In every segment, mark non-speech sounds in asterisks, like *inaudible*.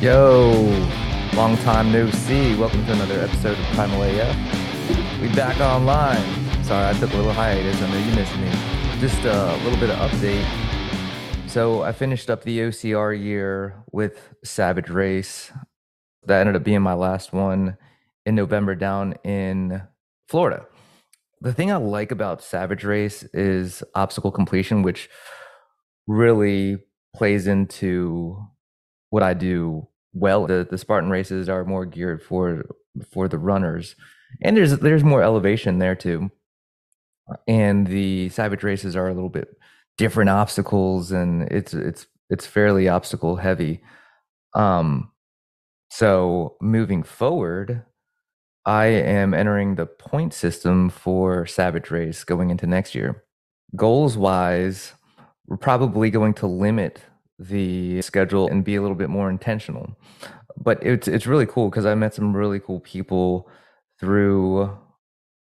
Yo, long time no see. Welcome to another episode of Primal AF. We back online. Sorry, I took a little hiatus. I know you missed me. Just a little bit of update. So I finished up the OCR year with Savage Race. That ended up being my last one in November down in Florida. The thing I like about Savage Race is obstacle completion, which really plays into what I do well. The the Spartan races are more geared for for the runners, and there's there's more elevation there too. And the Savage races are a little bit different obstacles, and it's it's it's fairly obstacle heavy. Um, so moving forward, I am entering the point system for Savage Race going into next year. Goals wise, we're probably going to limit the schedule and be a little bit more intentional. But it's it's really cool because I met some really cool people through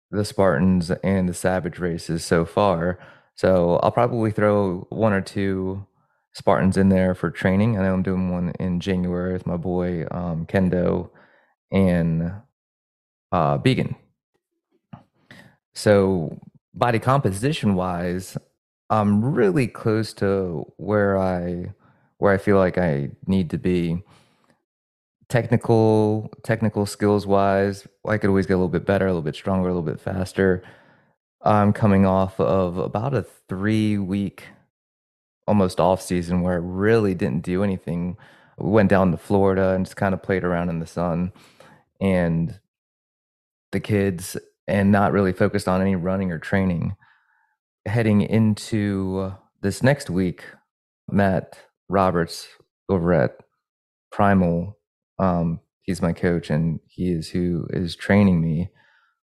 the Spartans and the Savage races so far. So I'll probably throw one or two Spartans in there for training. I know I'm doing one in January with my boy um, Kendo and uh, Began. So body composition wise, I'm really close to where I where I feel like I need to be. Technical technical skills wise, I could always get a little bit better, a little bit stronger, a little bit faster. I'm coming off of about a three week almost off season where I really didn't do anything. We went down to Florida and just kind of played around in the sun and the kids and not really focused on any running or training heading into this next week, Matt Roberts over at Primal, um, he's my coach and he is who is training me.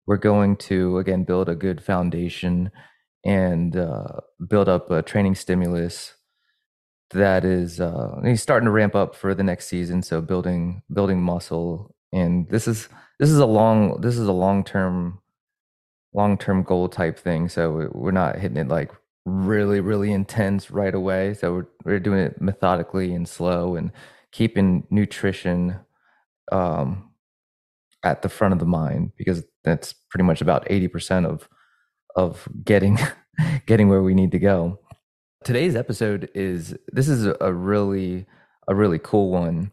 We're going to again build a good foundation and uh, build up a training stimulus that is uh, he's starting to ramp up for the next season. So building building muscle and this is this is a long this is a long term long term goal type thing. So we're not hitting it like really really intense right away. So we're we're doing it methodically and slow and keeping nutrition um, at the front of the mind because that's pretty much about 80% of of getting *laughs* getting where we need to go. Today's episode is this is a really a really cool one.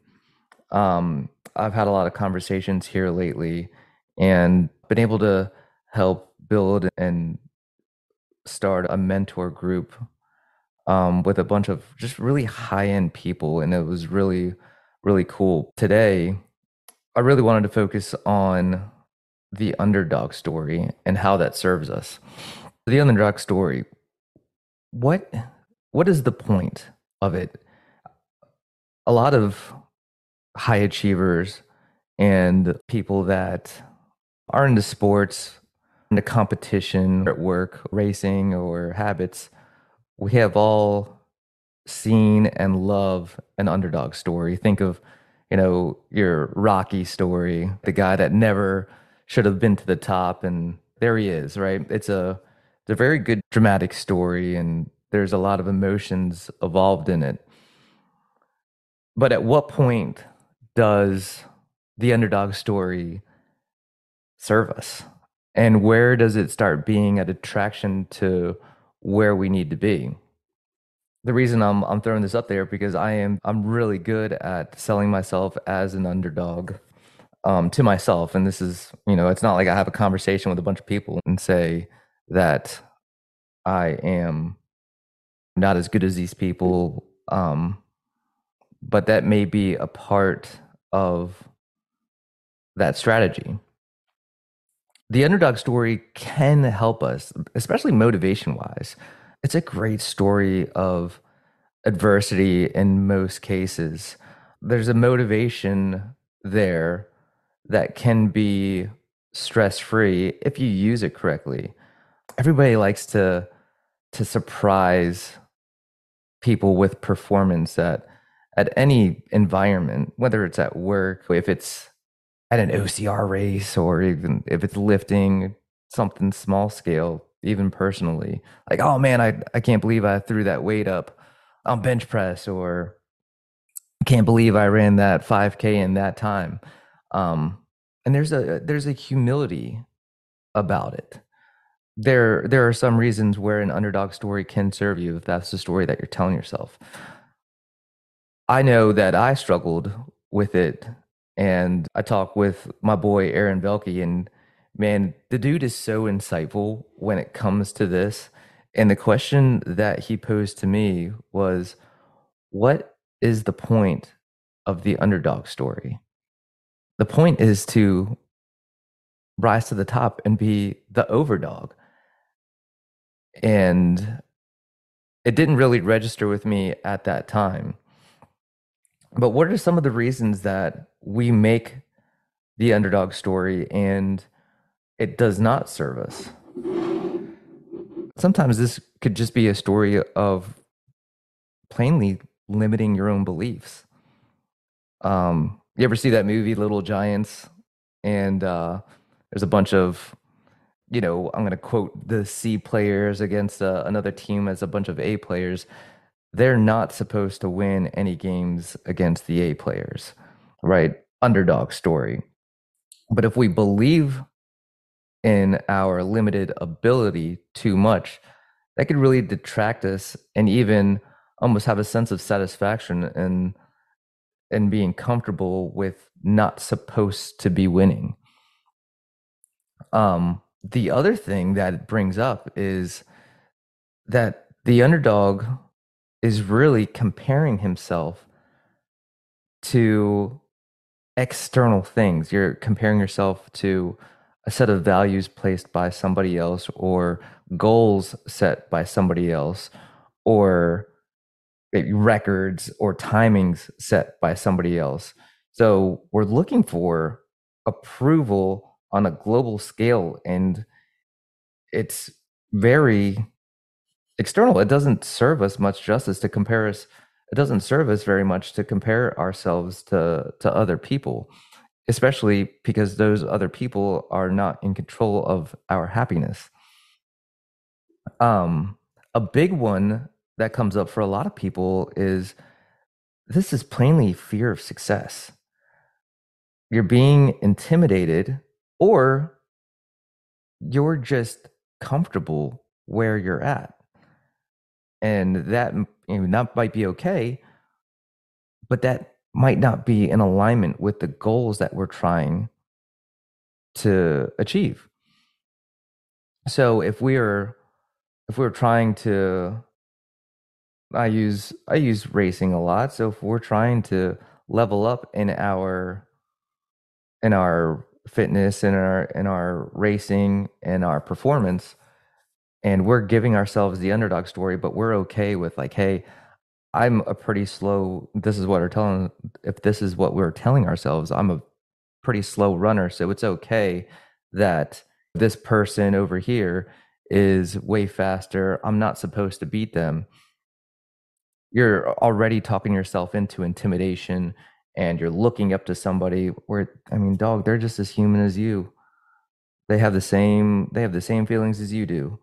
Um, I've had a lot of conversations here lately and been able to help build and start a mentor group um, with a bunch of just really high end people. And it was really, really cool. Today, I really wanted to focus on the underdog story and how that serves us. The underdog story, what what is the point of it? A lot of high achievers and people that are into sports into competition at work, racing, or habits, we have all seen and love an underdog story. Think of, you know, your Rocky story, the guy that never should have been to the top, and there he is, right? It's a it's a very good dramatic story, and there's a lot of emotions involved in it. But at what point does the underdog story serve us? And where does it start being a detraction to where we need to be? The reason I'm I'm throwing this up there because I am I'm really good at selling myself as an underdog um, to myself, and this is you know it's not like I have a conversation with a bunch of people and say that I am not as good as these people, um, but that may be a part of that strategy the underdog story can help us, especially motivation wise. It's a great story of adversity in most cases. There's a motivation there that can be stress free if you use it correctly. Everybody likes to to surprise people with performance at at any environment, whether it's at work, if it's at an OCR race or even if it's lifting something small scale, even personally. Like, oh man, I, I can't believe I threw that weight up on bench press or can't believe I ran that 5K in that time. Um, and there's a there's a humility about it. There there are some reasons where an underdog story can serve you if that's the story that you're telling yourself. I know that I struggled with it and I talk with my boy Aaron Belke and man, the dude is so insightful when it comes to this. And the question that he posed to me was what is the point of the underdog story? The point is to rise to the top and be the overdog. And it didn't really register with me at that time. But what are some of the reasons that we make the underdog story and it does not serve us? Sometimes this could just be a story of plainly limiting your own beliefs. Um, you ever see that movie Little Giants? And uh, there's a bunch of, you know, I'm going to quote the C players against uh, another team as a bunch of A players. They're not supposed to win any games against the A players, right? Underdog story. But if we believe in our limited ability too much, that could really detract us and even almost have a sense of satisfaction and and being comfortable with not supposed to be winning. Um, the other thing that it brings up is that the underdog is really comparing himself to external things. You're comparing yourself to a set of values placed by somebody else or goals set by somebody else or records or timings set by somebody else. So we're looking for approval on a global scale and it's very external. It doesn't serve us much justice to compare us. It doesn't serve us very much to compare ourselves to to other people, especially because those other people are not in control of our happiness. Um, a big one that comes up for a lot of people is this is plainly fear of success. You're being intimidated, or you're just comfortable where you're at. And that, you know, that might be okay, but that might not be in alignment with the goals that we're trying to achieve. So if we are if we're trying to I use I use racing a lot. So if we're trying to level up in our in our fitness in our in our racing and our performance and we're giving ourselves the underdog story but we're okay with like hey i'm a pretty slow this is what we're telling if this is what we're telling ourselves i'm a pretty slow runner so it's okay that this person over here is way faster i'm not supposed to beat them. You're already talking yourself into intimidation and you're looking up to somebody where i mean dog they're just as human as you. They have the same they have the same feelings as you do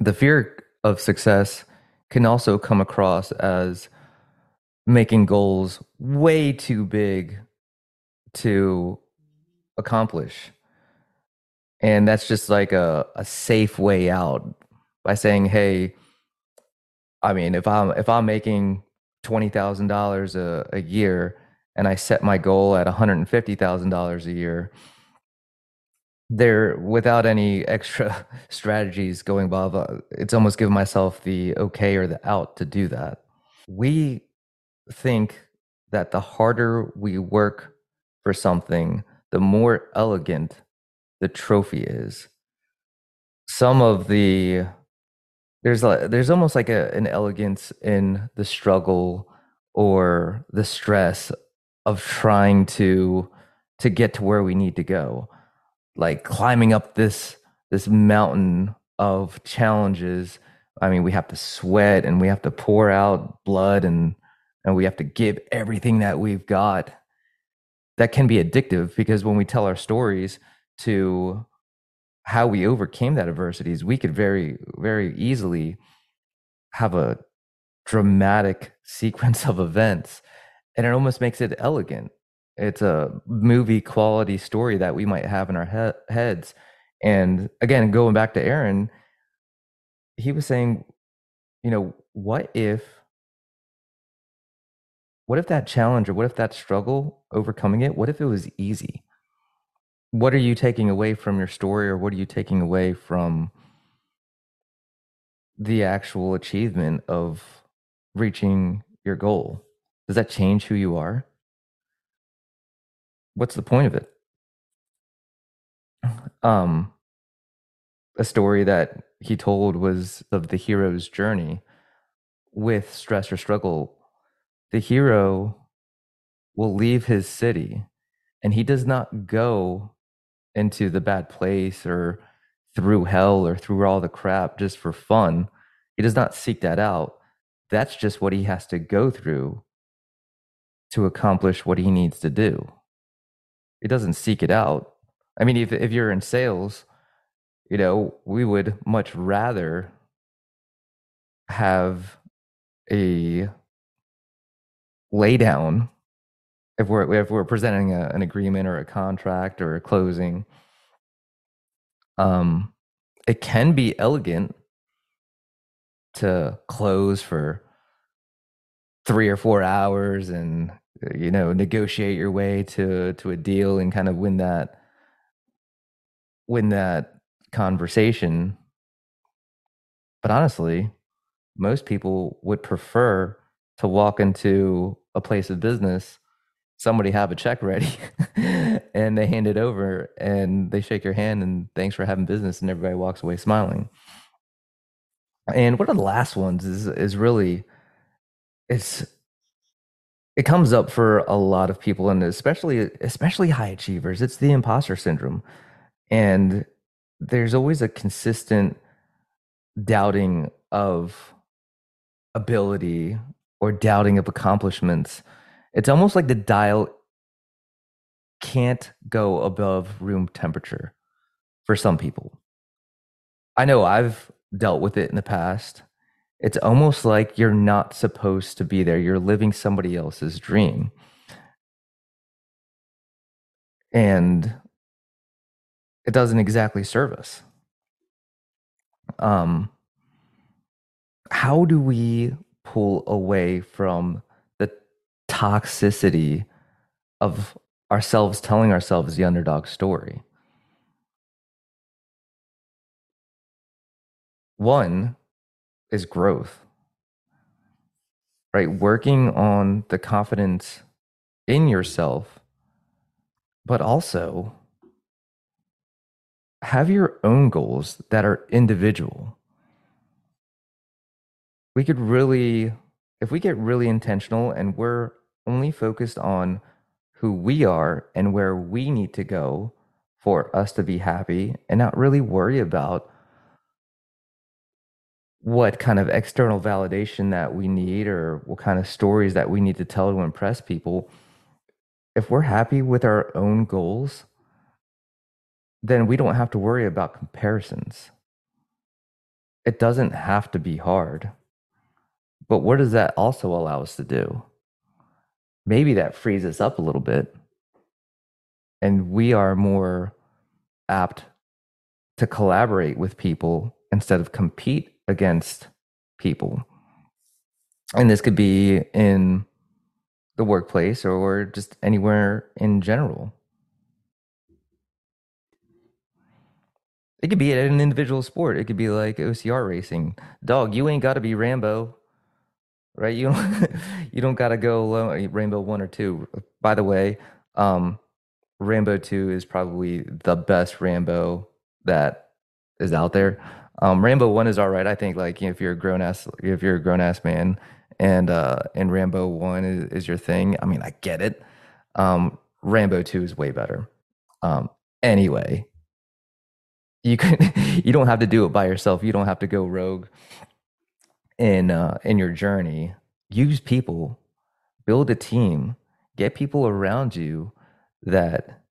the fear of success can also come across as making goals way too big to accomplish. And that's just like a, a safe way out by saying hey I mean, if I'm if I'm making twenty thousand dollars a year and I set my goal at one hundred and fifty thousand dollars a year, there without any extra *laughs* strategies going above, uh, it's almost giving myself the okay or the out to do that. We think that the harder we work for something, the more elegant the trophy is. Some of the there's a there's almost like a, an elegance in the struggle or the stress of trying to to get to where we need to go like climbing up this this mountain of challenges i mean we have to sweat and we have to pour out blood and and we have to give everything that we've got that can be addictive because when we tell our stories to how we overcame that adversities, we could very, very easily have a dramatic *laughs* sequence of events and it almost makes it elegant. It's a movie quality story that we might have in our he- heads. And again, going back to Aaron, he was saying, you know, what if what if that challenge or what if that struggle overcoming it, what if it was easy? What are you taking away from your story or what are you taking away from the actual achievement of reaching your goal? Does that change who you are? What's the point of it? Um, a story that he told was of the hero's journey with stress or struggle. The hero will leave his city and he does not go into the bad place or through hell or through all the crap just for fun. He does not seek that out. That's just what he has to go through to accomplish what he needs to do. He doesn't seek it out. I mean, if, if you're in sales, you know, we would much rather have a laydown if we're if we're presenting a, an agreement or a contract or a closing. Um, it can be elegant to close for three or four hours and you know negotiate your way to to a deal and kind of win that win that conversation. But honestly most people would prefer to walk into a place of business somebody have a check ready *laughs* and they hand it over and they shake your hand and thanks for having business and everybody walks away smiling. And one of the last ones is is really it's it comes up for a lot of people and especially especially high achievers it's the imposter syndrome. And there's always a consistent doubting of ability or doubting of accomplishments. It's almost like the dial can't go above room temperature for some people. I know i've dealt with it in the past it's almost like you're not supposed to be there. You're living somebody else's dream. And it doesn't exactly serve us. Um, how do we pull away from the toxicity of ourselves telling ourselves the underdog story? One, is growth, right? Working on the confidence in yourself, but also have your own goals that are individual. We could really, if we get really intentional and we're only focused on who we are and where we need to go for us to be happy and not really worry about what kind of external validation that we need or what kind of stories that we need to tell to impress people. If we're happy with our own goals then we don't have to worry about comparisons. It doesn't have to be hard. But what does that also allow us to do? Maybe that frees us up a little bit and we are more apt to collaborate with people instead of compete against people. And this could be in the workplace or just anywhere in general. It could be at an individual sport. It could be like OCR racing. Dog, you ain't got to be Rambo, right? You don't, *laughs* you don't got to go Rambo one or two. By the way, um, Rambo two is probably the best Rambo that is out there. Um, Rambo one is all right. I think like if you're a grown ass, if you're a grown ass man, and uh, and Rambo one is, is, your thing. I mean, I get it. Um, Rambo two is way better. Um, anyway, you can *laughs* you don't have to do it by yourself. You don't have to go rogue in uh, in your journey. Use people, build a team, get people around you that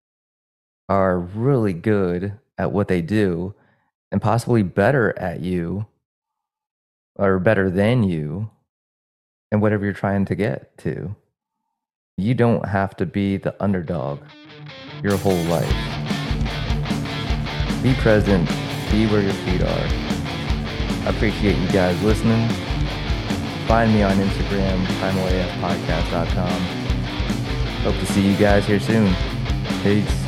are really good at what they do and possibly better at you or better than you and whatever you're trying to get to. You don't have to be the underdog your whole life. Be present, be where your feet are. I appreciate you guys listening. Find me on Instagram, primalafpodcast.com. Hope to see you guys here soon. Peace.